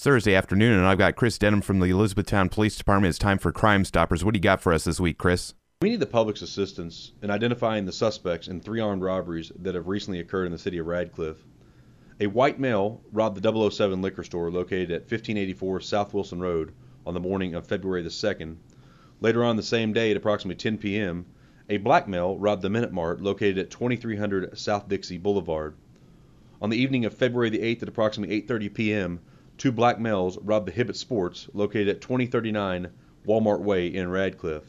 Thursday afternoon, and I've got Chris Denham from the Elizabethtown Police Department. It's time for Crime Stoppers. What do you got for us this week, Chris? We need the public's assistance in identifying the suspects in three armed robberies that have recently occurred in the city of Radcliff. A white male robbed the 007 liquor store located at 1584 South Wilson Road on the morning of February the 2nd. Later on the same day at approximately 10 p.m., a black male robbed the Minute Mart located at 2300 South Dixie Boulevard. On the evening of February the 8th at approximately 8:30 p.m., two black males robbed the Hibbett Sports located at 2039 Walmart Way in Radcliff.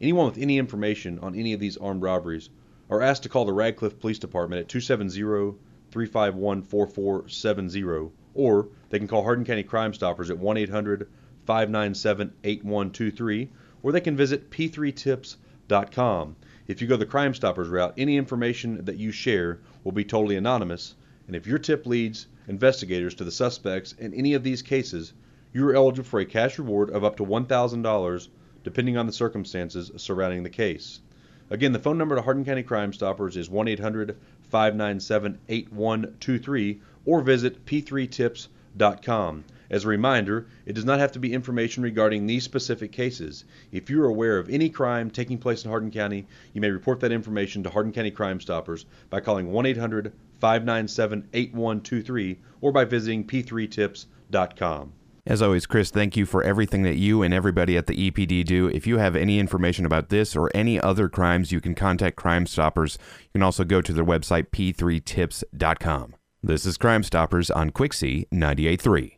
Anyone with any information on any of these armed robberies are asked to call the Radcliff Police Department at 270-351-4470 or they can call Hardin County Crime Stoppers at 1-800-597-8123 or they can visit p3tips.com. If you go the Crime Stoppers route, any information that you share will be totally anonymous, and if your tip leads investigators to the suspects in any of these cases, you are eligible for a cash reward of up to $1,000 depending on the circumstances surrounding the case. Again, the phone number to Hardin County Crime Stoppers is 1 800 597 8123 or visit p3tips.com. As a reminder, it does not have to be information regarding these specific cases. If you are aware of any crime taking place in Hardin County, you may report that information to Hardin County Crime Stoppers by calling 1 800 597 8123 or by visiting p3tips.com. As always, Chris, thank you for everything that you and everybody at the EPD do. If you have any information about this or any other crimes, you can contact Crime Stoppers. You can also go to their website, p3tips.com. This is Crime Stoppers on Quixie 98.3.